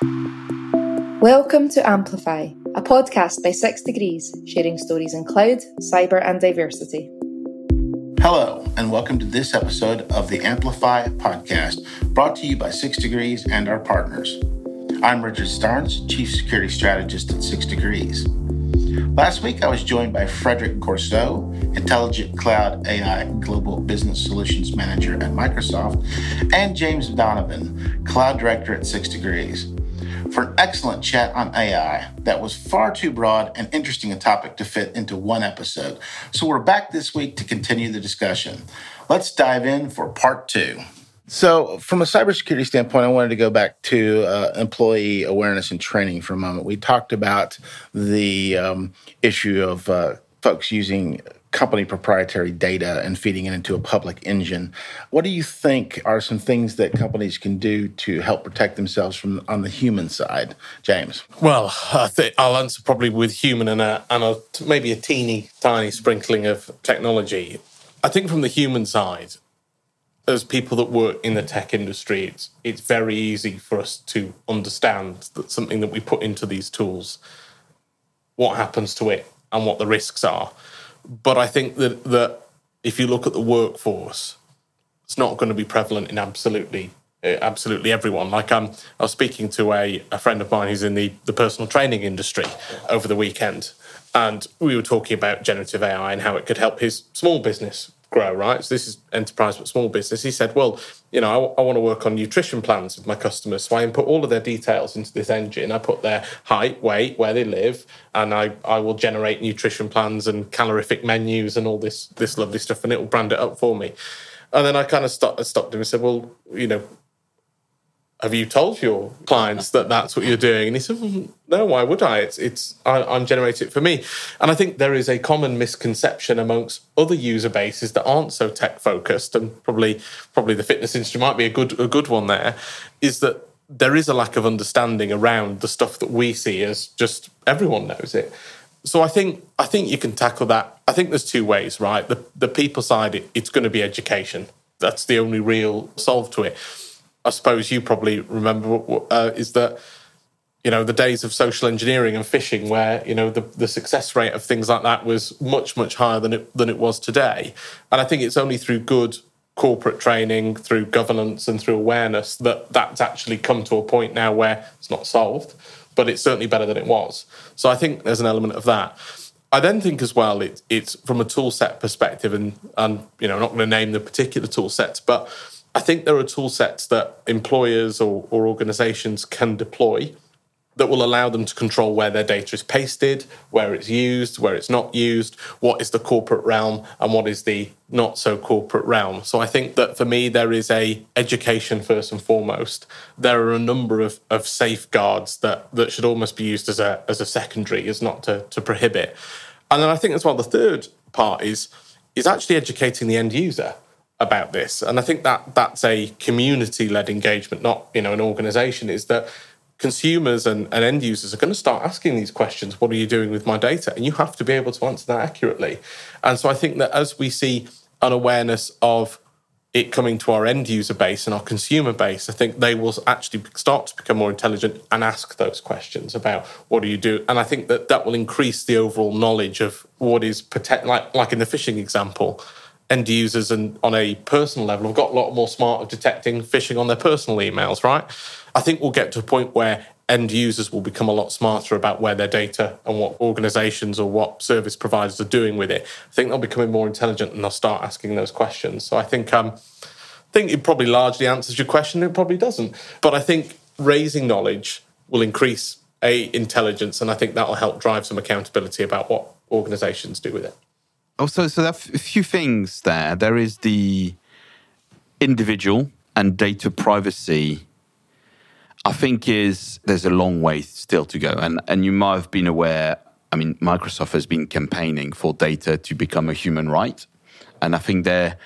Welcome to Amplify, a podcast by Six Degrees, sharing stories in cloud, cyber, and diversity. Hello, and welcome to this episode of the Amplify podcast, brought to you by Six Degrees and our partners. I'm Richard Starnes, Chief Security Strategist at Six Degrees. Last week, I was joined by Frederic Goursaud, Intelligent Cloud AI Global Business Solutions Manager at Microsoft, and James Donovan, Cloud Director at Six Degrees for an excellent chat on AI that was far too broad and interesting a topic to fit into one episode. So we're back this week to continue the discussion. Let's dive in for part two. So, from a cybersecurity standpoint, I wanted to go back to uh, employee awareness and training for a moment. We talked about the um, issue of uh, folks using company proprietary data and feeding it into a public engine. What do you think are some things that companies can do to help protect themselves from on the human side, James? Well, I think I'll answer probably with human and a, and a, maybe a teeny tiny sprinkling of technology. I think from the human side, as people that work in the tech industry, it's it's very easy for us to understand that something that we put into these tools, what happens to it and what the risks are but I think that that if you look at the workforce, it's not going to be prevalent in absolutely uh, absolutely everyone. Like um, I was speaking to a, a friend of mine who's in the, the personal training industry over the weekend, and we were talking about generative AI and how it could help his small business grow, right? So this is enterprise but small business. He said, well, you know, I, I want to work on nutrition plans with my customers. So I input all of their details into this engine. I put their height, weight, where they live, and I, I will generate nutrition plans and calorific menus and all this this lovely stuff, and it will brand it up for me. And then I kind of stopped, stopped him and said, well, you know, have you told your clients that that's what you're doing? And he said, well, no, why would I? It's, it's, I, I'm generating it for me. And I think there is a common misconception amongst other user bases that aren't so tech focused, and probably, probably the fitness industry might be a good, a good one there, is that there is a lack of understanding around the stuff that we see as just everyone knows it. So I think, I think you can tackle that. I think there's two ways, right? The, the people side, it, it's going to be education. That's the only real solve to it I suppose you probably remember uh, is that you know the days of social engineering and phishing, where you know the, the success rate of things like that was much much higher than it than it was today. And I think it's only through good corporate training, through governance, and through awareness that that's actually come to a point now where it's not solved, but it's certainly better than it was. So I think there's an element of that. I then think as well it, it's from a tool set perspective, and and you know I'm not going to name the particular tool sets, but I think there are tool sets that employers or, or organizations can deploy that will allow them to control where their data is pasted, where it's used, where it's not used, what is the corporate realm and what is the not so corporate realm. So I think that for me there is a education first and foremost. There are a number of, of safeguards that, that should almost be used as a as a secondary, as not to, to prohibit. And then I think as well the third part is is actually educating the end user about this. And I think that that's a community led engagement, not you know an organization. Is that consumers and, and end users are going to start asking these questions what are you doing with my data and you have to be able to answer that accurately and so i think that as we see an awareness of it coming to our end user base and our consumer base, I think they will actually start to become more intelligent and ask those questions about what do you do. And I think that that will increase the overall knowledge of what is like like in the phishing example end users and on a personal level have got a lot more smart of detecting phishing on their personal emails, right? I think we'll get to a point where end users will become a lot smarter about where their data and what organizations or what service providers are doing with it. I think they'll become more intelligent and they'll start asking those questions. So I think um, I think it probably largely answers your question. It probably doesn't, but I think raising knowledge will increase a intelligence, and I think that will help drive some accountability about what organizations do with it. Oh, also, so there are a few things there. There is the individual and data privacy. I think is there's a long way still to go, and and you might have been aware. I mean, Microsoft has been campaigning for data to become a human right, and I think there,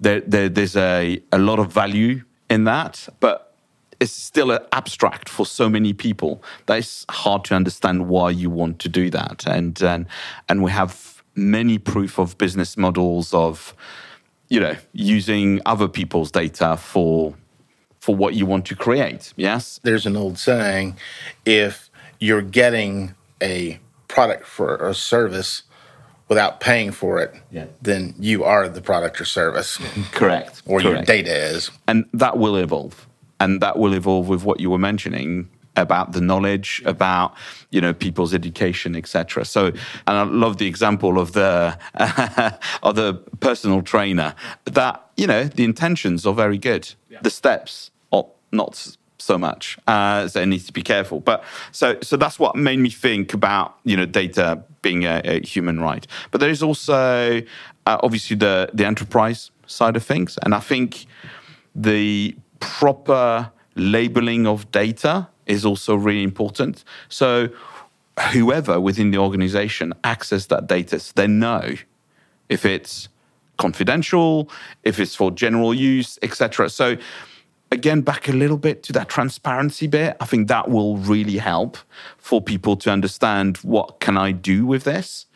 there, there there's a a lot of value in that, but it's still abstract for so many people that it's hard to understand why you want to do that, and and and we have many proof of business models of you know using other people's data for for what you want to create. Yes. There's an old saying if you're getting a product for a service without paying for it, Yeah. then you are the product or service, Correct. or your data is. and that will evolve and that will evolve with what you were mentioning about the knowledge about you know people's education etc so and i love the example of the of the personal trainer that you know the intentions are very good. The steps are not so much uh, so it needs to be careful. But so so that's what made me think about you know data being a, a human right. But there is also uh, obviously the the enterprise side of things. And i think the proper labeling of data is also really important. So, whoever within the organization access that data, so they know if it's confidential, if it's for general use, etc. So, again, back a little bit to that transparency bit. I think that will really help for people to understand what can I do with this,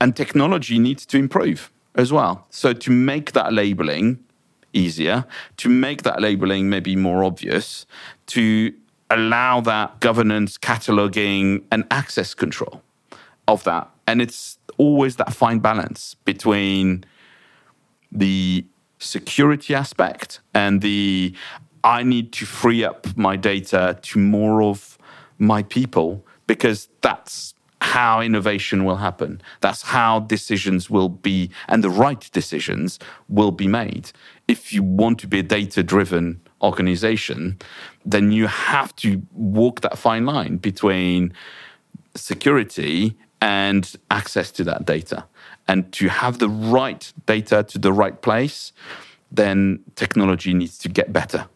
and technology needs to improve as well. So, to make that labeling easier, to make that labeling maybe more obvious, to allow that governance, cataloging, and access control of that. And it's always that fine balance between the security aspect and the I need to free up my data to more of my people because that's how innovation will happen. That's how decisions will be, and the right decisions will be made. If you want to be a data driven organization, then you have to walk that fine line between security and access to that data. And to have the right data to the right place, then technology needs to get better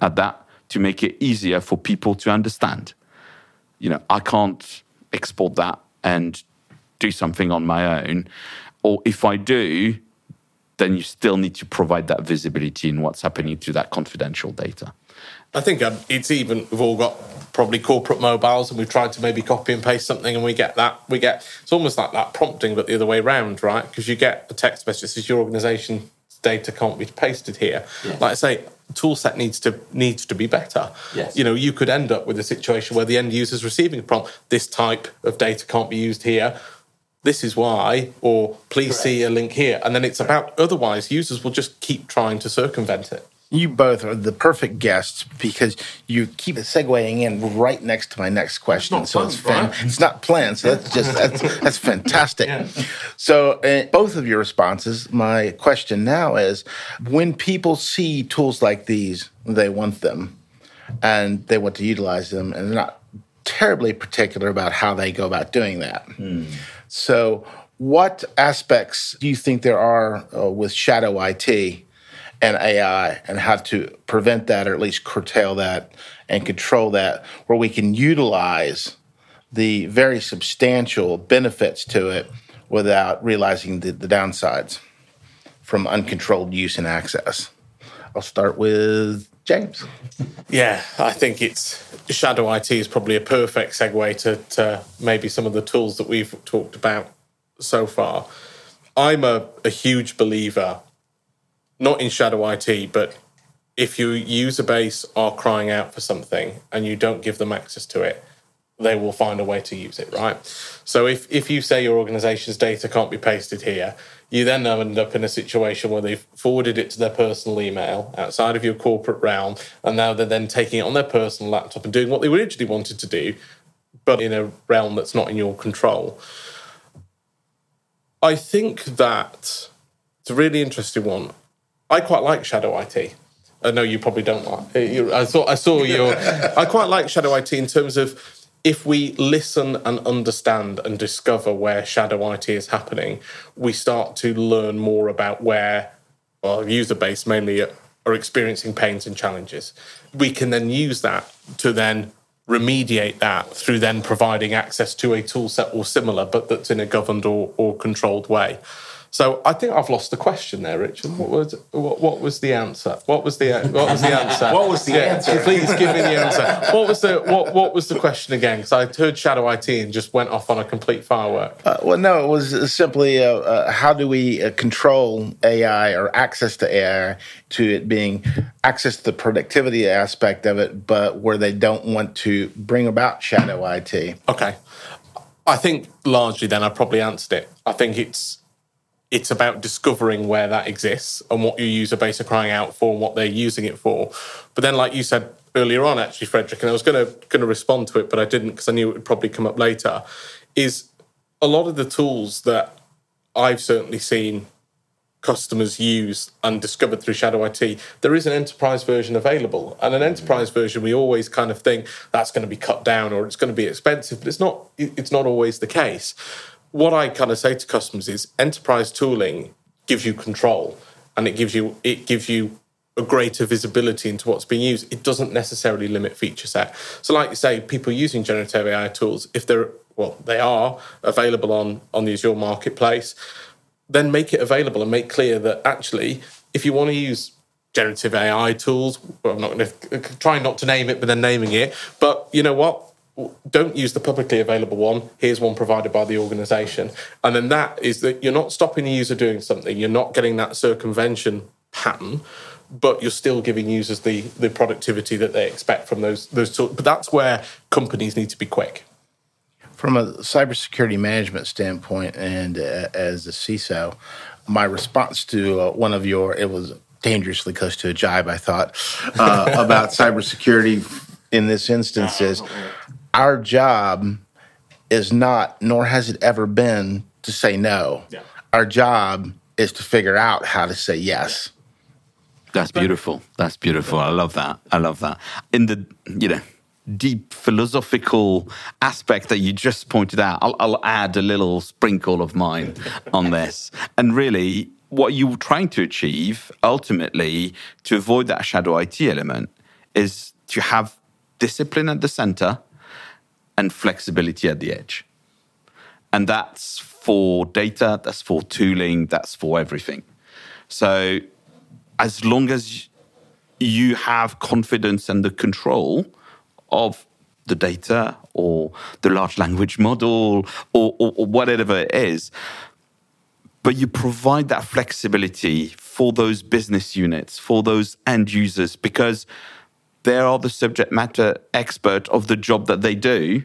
at that to make it easier for people to understand. You know, I can't export that and do something on my own. Or if I do, then you still need to provide that visibility in what's happening to that confidential data. I think um, it's even we've all got probably corporate mobiles, and we've tried to maybe copy and paste something, and we get that we get it's almost like that prompting, but the other way around, right? Because you get a text message that says your organisation data can't be pasted here. Like I say, tool set needs to needs to be better. Yes. You know, you could end up with a situation where the end user is receiving a prompt. This type of data can't be used here. This is why, or please see a link here, and then it's about. Otherwise, users will just keep trying to circumvent it. You both are the perfect guests because you keep segueing in right next to my next question. not so fun, it's fan- right? it's not planned. So that's just that's, that's fantastic. So uh, both of your responses. My question now is: when people see tools like these, they want them, and they want to utilize them, and they're not terribly particular about how they go about doing that. So, what aspects do you think there are uh, with shadow IT and AI, and how to prevent that, or at least curtail that and control that, where we can utilize the very substantial benefits to it without realizing the, the downsides from uncontrolled use and access? I'll start with James. Yeah, I think it's Shadow IT is probably a perfect segue to, to maybe some of the tools that we've talked about so far. I'm a, a huge believer, not in Shadow IT, but if your user base are crying out for something and you don't give them access to it, they will find a way to use it, right? So if, if you say your organization's data can't be pasted here, you then end up in a situation where they've forwarded it to their personal email outside of your corporate realm, and now they're then taking it on their personal laptop and doing what they originally wanted to do, but in a realm that's not in your control. I think that it's a really interesting one. I quite like Shadow IT. I know you probably don't like. I thought I saw your. I quite like Shadow IT in terms of if we listen and understand and discover where Shadow IT is happening, we start to learn more about where our user base mainly are experiencing pains and challenges. We can then use that to then remediate that through then providing access to a tool set or similar, but that's in a governed or, or controlled way. So I think I've lost the question there, Richard. What was what, what was the answer? What was the what was the answer? what was the yeah, answer? Please give me the answer. What was the what what was the question again? Because I heard shadow IT and just went off on a complete firework. Uh, well, no, it was simply uh, uh, how do we uh, control AI or access to AI to it being access to the productivity aspect of it, but where they don't want to bring about shadow IT. Okay, I think largely then I probably answered it. I think it's it's about discovering where that exists and what your user base are crying out for and what they're using it for. But then, like you said earlier on, actually, Frederic, and I was going to going to respond to it, but I didn't because I knew it would probably come up later. Is a lot of the tools that I've certainly seen customers use and discovered through Shadow IT, there is an enterprise version available. And an enterprise version, we always kind of think that's going to be cut down or it's going to be expensive, but it's not. It's not always the case what I kind of say to customers is enterprise tooling gives you control and it gives you it gives you a greater visibility into what's being used. It doesn't necessarily limit feature set. So, like you say, people using generative AI tools, if they're well, they are available on on the Azure marketplace, then make it available and make clear that actually, if you want to use generative AI tools, well, I'm not going to try not to name it, but then naming it. But you know what? Don't use the publicly available one. Here's one provided by the organization. And then that is that you're not stopping the user doing something. You're not getting that circumvention pattern, but you're still giving users the, the productivity that they expect from those, those tools. But that's where companies need to be quick. From a cybersecurity management standpoint, and uh, as a CISO, my response to uh, one of your, it was dangerously close to a jibe, I thought, uh, about cybersecurity in this instance is our job is not, nor has it ever been, to say no. Yeah. Our job is to figure out how to say yes. That's beautiful. That's beautiful. I love that. I love that. In the, you know, deep philosophical aspect that you just pointed out, I'll, I'll add a little sprinkle of mine on this. And really, what you're trying to achieve ultimately to avoid that shadow IT element is to have discipline at the center and flexibility at the edge. And that's for data, that's for tooling, that's for everything. So as long as you have confidence and the control of the data or the large language model or, or, or, whatever it is, but you provide that flexibility for those business units, for those end users, because they are the subject matter expert of the job that they do,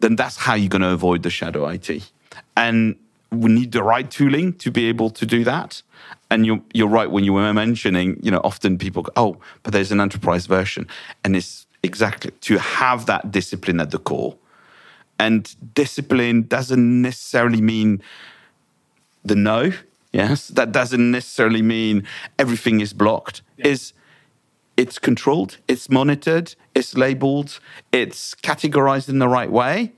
then that's how you're going to avoid the shadow IT. And we need the right tooling to be able to do that. And you're, you're right when you were mentioning, you know, often people go, oh, but there's an enterprise version. And it's exactly to have that discipline at the core. And discipline doesn't necessarily mean the no. Yes, that doesn't necessarily mean everything is blocked. Yeah. Is it's controlled, it's monitored, it's labeled, it's categorized in the right way,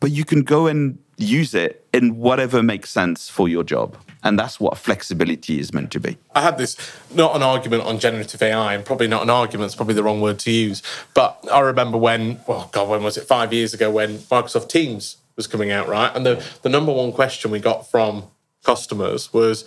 but you can go and use it in whatever makes sense for your job. And that's what flexibility is meant to be. I had this, not an argument on generative AI, and probably not an argument, it's probably the wrong word to use. But I remember when, well, God, when was it? Five years ago when Microsoft Teams was coming out, right? And the, the number one question we got from customers was,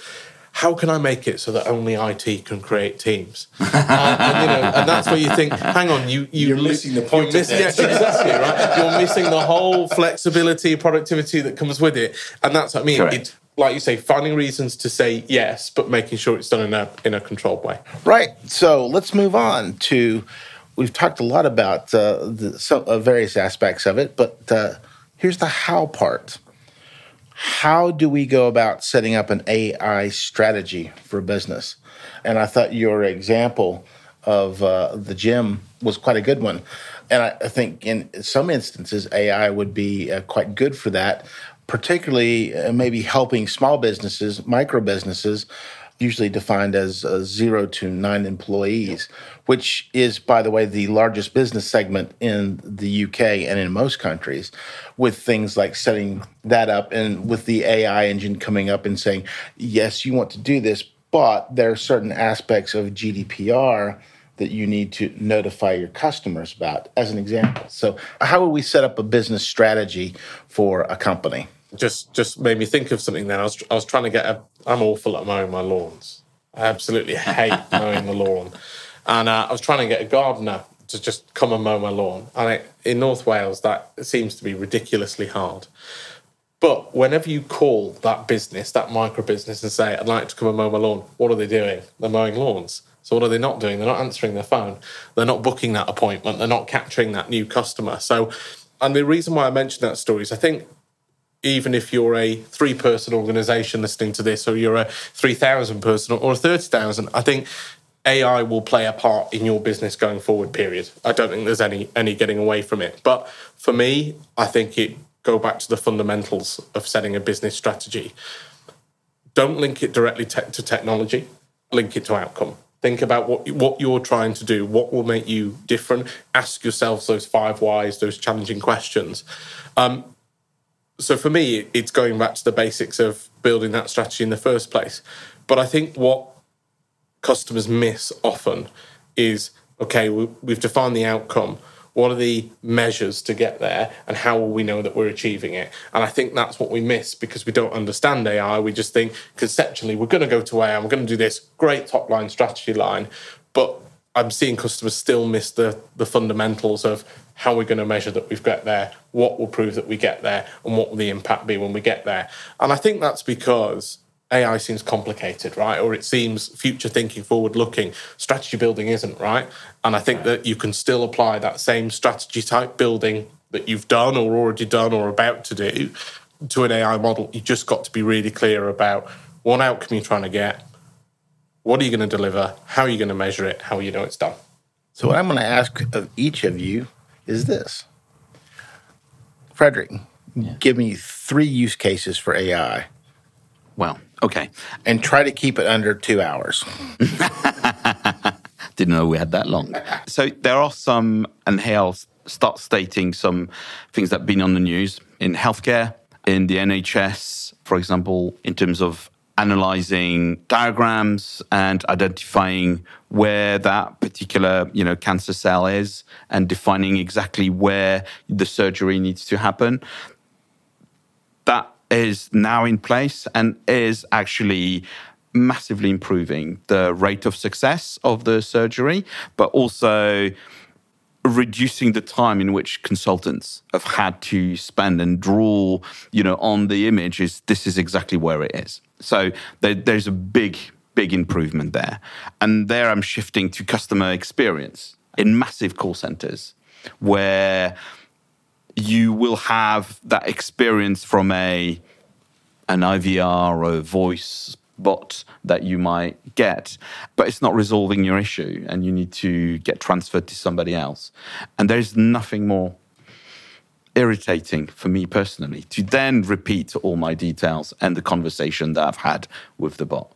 how can I make it so that only IT can create teams? and, and, you know, and that's where you think, hang on, you, you are missing the point. You're missing, yeah, exactly, right? You're missing the whole flexibility, productivity that comes with it, and that's what I mean. It's like you say, finding reasons to say yes, but making sure it's done in a in a controlled way. Right. So let's move on to. We've talked a lot about uh, the, some, uh, various aspects of it, but uh, here's the how part how do we go about setting up an AI strategy for business? And I thought your example of uh, the gym was quite a good one. And I, I think in some instances, AI would be uh, quite good for that, particularly uh, maybe helping small businesses, micro businesses, usually defined as uh, zero to nine employees, which is, by the way, the largest business segment in the UK and in most countries, with things like setting that up and with the AI engine coming up and saying, yes, you want to do this, but there are certain aspects of GDPR that you need to notify your customers about, as an example. So, how would we set up a business strategy for a company? Just just made me think of something. Then I was I was trying to get a. I'm awful at mowing my lawns. I absolutely hate mowing the lawn, and uh, I was trying to get a gardener to just come and mow my lawn. And it, in North Wales, that seems to be ridiculously hard. But whenever you call that business, that micro business, and say, I'd like to come and mow my lawn, what are they doing? They're mowing lawns. So what are they not doing? They're not answering their phone. They're not booking that appointment. They're not capturing that new customer. So, and the reason why I mentioned that story is I think even if you're a three person organization listening to this, or you're a 3,000 person or a 30,000, I think AI will play a part in your business going forward, period. I don't think there's any any getting away from it. But for me, I think it go back to the fundamentals of setting a business strategy. Don't link it directly te- to technology, link it to outcome. Think about what what you're trying to do, what will make you different. Ask yourselves those five whys, those challenging questions. Um, so for me, it's going back to the basics of building that strategy in the first place. But I think what customers miss often is okay, we, we've defined the outcome. What are the measures to get there, and how will we know that we're achieving it? And I think that's what we miss because we don't understand AI. We just think conceptually we're going to go to AI, we're going to do this great top line strategy line, but I'm seeing customers still miss the the fundamentals of how we're going to measure that we've got there, what will prove that we get there, and what will the impact be when we get there. And I think that's because AI seems complicated, right? Or it seems future thinking, forward looking. Strategy building isn't, right? And I think that you can still apply that same strategy type building that you've done or already done or about to do to an AI model. You just got to be really clear about what outcome you're trying to get, what are you going to deliver, how are you going to measure it, how you know it's done. So, what I'm going to ask of each of you is this Frederic, yeah. give me three use cases for AI. Well, Okay. And try to keep it under two hours. Didn't know we had that long. So there are some, and here I'll start stating some things that have been on the news in healthcare, in the NHS, for example, in terms of analyzing diagrams and identifying where that particular you know cancer cell is and defining exactly where the surgery needs to happen. That is now in place and is actually massively improving the rate of success of the surgery, but also reducing the time in which consultants have had to spend and draw, you know, on the image is this is exactly where it is. So there, there's a big, big improvement there. And there I'm shifting to customer experience in massive call centers where you will have that experience from a an IVR or a voice bot that you might get, but it's not resolving your issue and you need to get transferred to somebody else. And there's nothing more irritating for me personally to then repeat all my details and the conversation that I've had with the bot.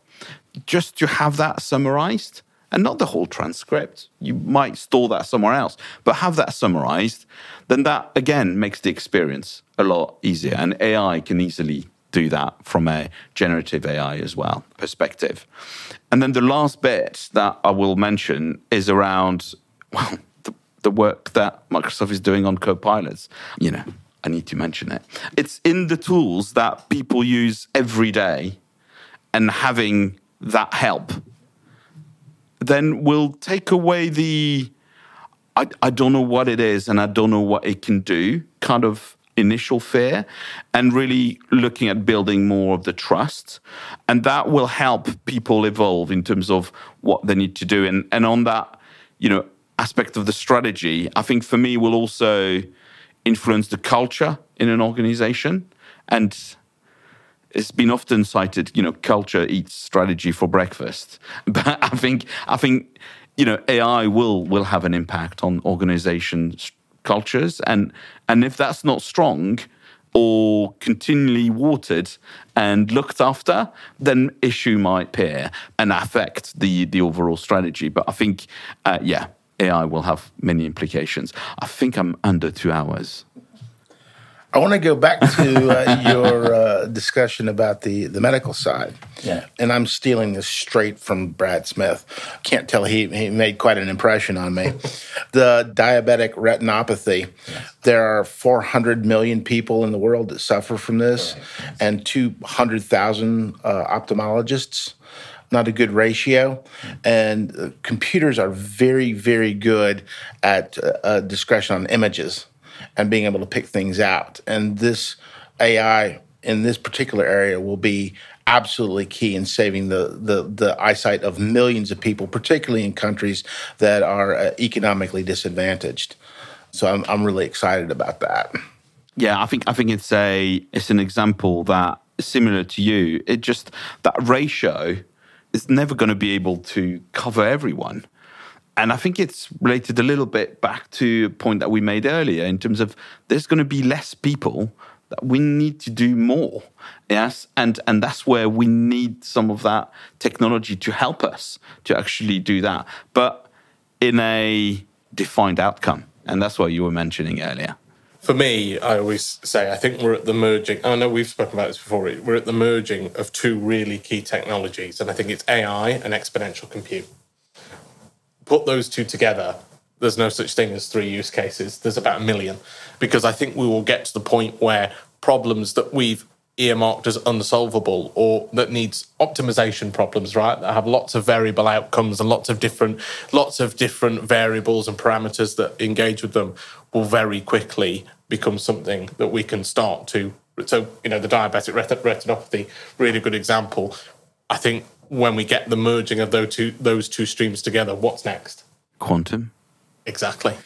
Just to have that summarized and not the whole transcript. You might store that somewhere else, but have that summarized, then that again makes the experience a lot easier. And AI can easily do that from a generative AI as well perspective. And then the last bit that I will mention is around, well, the, the work that Microsoft is doing on copilots. You know, I need to mention it. It's in the tools that people use every day, and having that help then will take away the I, I don't know what it is and I don't know what it can do kind of initial fear and really looking at building more of the trust. And that will help people evolve in terms of what they need to do. And, and on that, you know, aspect of the strategy, I think for me will also influence the culture in an organization. And it's been often cited, you know, culture eats strategy for breakfast. But I think, I think, you know, AI will will have an impact on organizations cultures, and and if that's not strong or continually watered and looked after, then issue might appear and affect the the overall strategy. But I think, uh, yeah, AI will have many implications. I think I'm under two hours. I want to go back to uh, your uh, discussion about the, the medical side. Yeah. And I'm stealing this straight from Brad Smith. Can't tell he, he made quite an impression on me. the diabetic retinopathy. There are 400 million people in the world that suffer from this, and 200,000 uh, ophthalmologists. Not a good ratio. And uh, computers are very, very good at uh, discretion on images and being able to pick things out. And this AI in this particular area will be absolutely key in saving the, the, the eyesight of millions of people, particularly in countries that are uh, economically disadvantaged. So I'm, I'm really excited about that. Yeah, I think I think it's a it's an example that similar to you. It just that ratio is never going to be able to cover everyone. And I think it's related a little bit back to a point that we made earlier in terms of there's going to be less people that we need to do more. Yes. And and that's where we need some of that technology to help us to actually do that. But in a defined outcome. And that's what you were mentioning earlier. For me, I always say I think we're at the merging. Oh, I know we've spoken about this before. We're at the merging of two really key technologies, and I think it's AI and exponential compute. Put those two together, there's no such thing as three use cases. There's about a million, because I think we will get to the point where problems that we've earmarked as unsolvable or that needs optimization problems right that have lots of variable outcomes and lots of different lots of different variables and parameters that engage with them will very quickly become something that we can start to so you know the diabetic retinopathy really good example i think when we get the merging of those two those two streams together what's next quantum exactly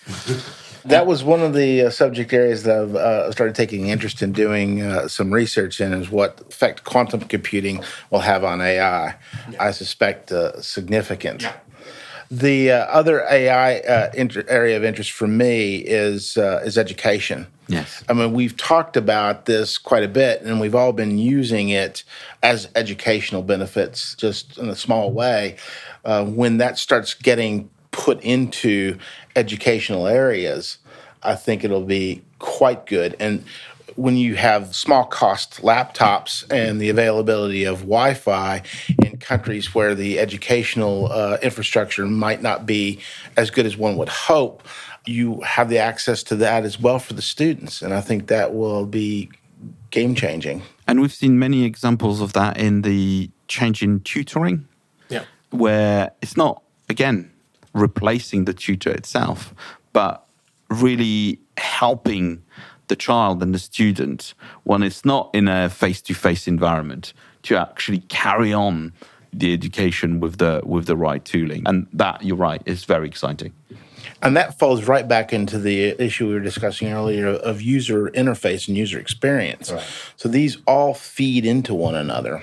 that was one of the uh, subject areas that I've uh, started taking interest in doing uh, some research in is what effect quantum computing will have on AI. Yeah. I suspect uh, significant. Yeah. The uh, other AI uh, inter- area of interest for me is is education. Yes. I mean, we've talked about this quite a bit, and we've all been using it as educational benefits, just in a small way. when that starts getting put into educational areas, I think it'll be quite good. And when you have small cost laptops and the availability of Wi Fi in countries where the educational uh, infrastructure might not be as good as one would hope, you have the access to that as well for the students. And I think that will be game changing. And we've seen many examples of that in the change in tutoring, yeah. where it's not, again, replacing the tutor itself, but really helping the child and the student when it's not in a face to face environment to actually carry on the education with the with the right tooling. And that you're right is very exciting. And that falls right back into the issue we were discussing earlier of user interface and user experience. Right. So these all feed into one another.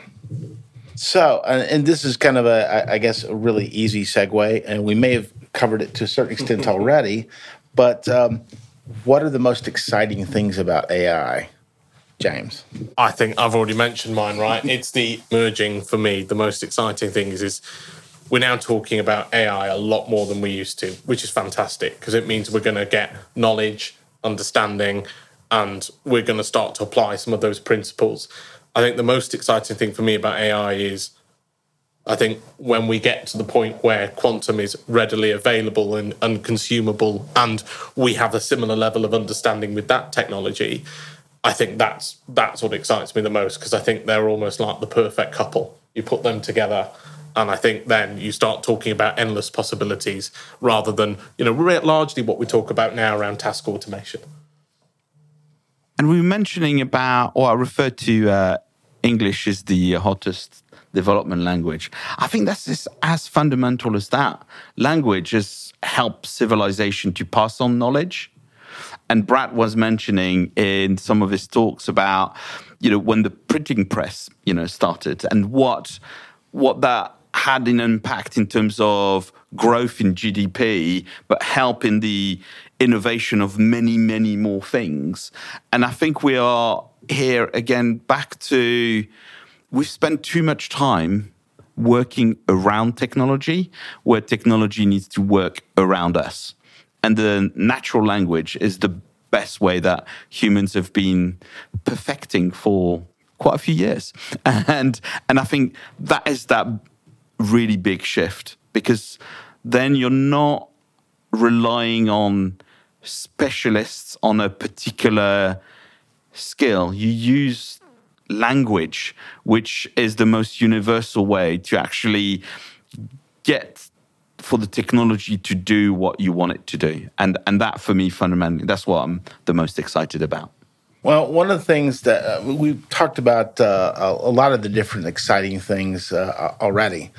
So, and this is kind of a, I guess, a really easy segue, and we may have covered it to a certain extent already. But um, what are the most exciting things about AI, James? I think I've already mentioned mine. Right, it's the merging for me. The most exciting thing is, is we're now talking about AI a lot more than we used to, which is fantastic because it means we're going to get knowledge, understanding, and we're going to start to apply some of those principles. I think the most exciting thing for me about AI is I think when we get to the point where quantum is readily available and, and consumable, and we have a similar level of understanding with that technology, I think that's that's what excites me the most because I think they're almost like the perfect couple. You put them together, and I think then you start talking about endless possibilities rather than you know largely what we talk about now around task automation. And we were mentioning about, or I referred to uh, English as the hottest development language. I think that's just as fundamental as that. Language has helped civilization to pass on knowledge. And Brad was mentioning in some of his talks about, you know, when the printing press, you know, started and what what that had an impact in terms of growth in GDP, but help in the innovation of many, many more things. And I think we are here again back to we've spent too much time working around technology where technology needs to work around us. And the natural language is the best way that humans have been perfecting for quite a few years. And and I think that is that really big shift because then you're not relying on specialists on a particular skill. You use language, which is the most universal way to actually get for the technology to do what you want it to do. And and that for me fundamentally that's what I'm the most excited about. Well, one of the things that uh, we've talked about uh, a, lot of the different exciting things uh, already,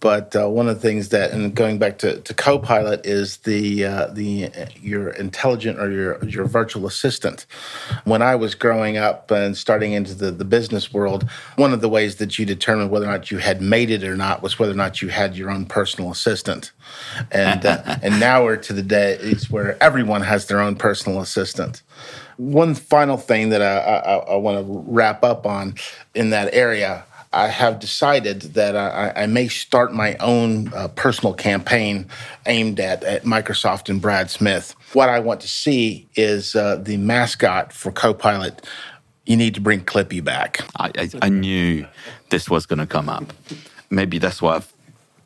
but uh, one of the things that, and going back to, to Copilot, is the uh, the your intelligent or your your virtual assistant. When I was growing up and starting into the, the business world, one of the ways that you determined whether or not you had made it or not was whether or not you had your own personal assistant. And uh, and now we're to the days where everyone has their own personal assistant. One final thing that I, I, I want to wrap up on in that area I have decided that I, I may start my own uh, personal campaign aimed at, at Microsoft and Brad Smith. What I want to see is uh, the mascot for Copilot. You need to bring Clippy back. I, I, I knew this was going to come up. Maybe that's why I've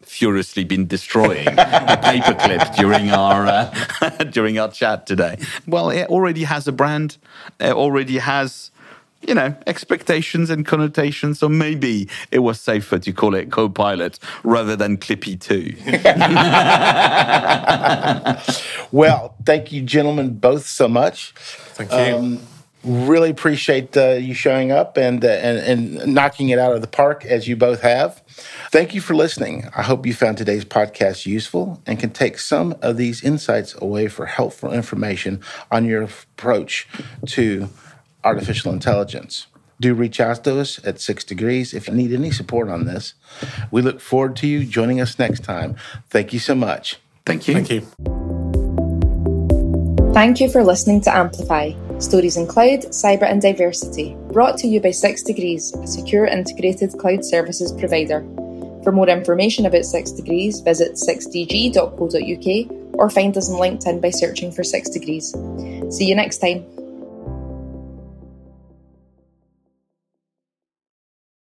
furiously been destroying the paperclip during our uh, during our chat today. Well, it already has a brand. It already has you know, expectations and connotations. So maybe it was safer to call it Copilot rather than Clippy 2. well, thank you, gentlemen, both so much. Thank you. Um, really appreciate uh, you showing up and, uh, and, and knocking it out of the park as you both have. Thank you for listening. I hope you found today's podcast useful and can take some of these insights away for helpful information on your approach to artificial intelligence. Do reach out to us at Six Degrees if you need any support on this. We look forward to you joining us next time. Thank you so much. Thank you. Thank you. Thank you for listening to Amplify Stories in Cloud, Cyber and Diversity, brought to you by Six Degrees, a secure integrated cloud services provider. For more information about Six Degrees, visit 6dg.co.uk or find us on LinkedIn by searching for Six Degrees. See you next time.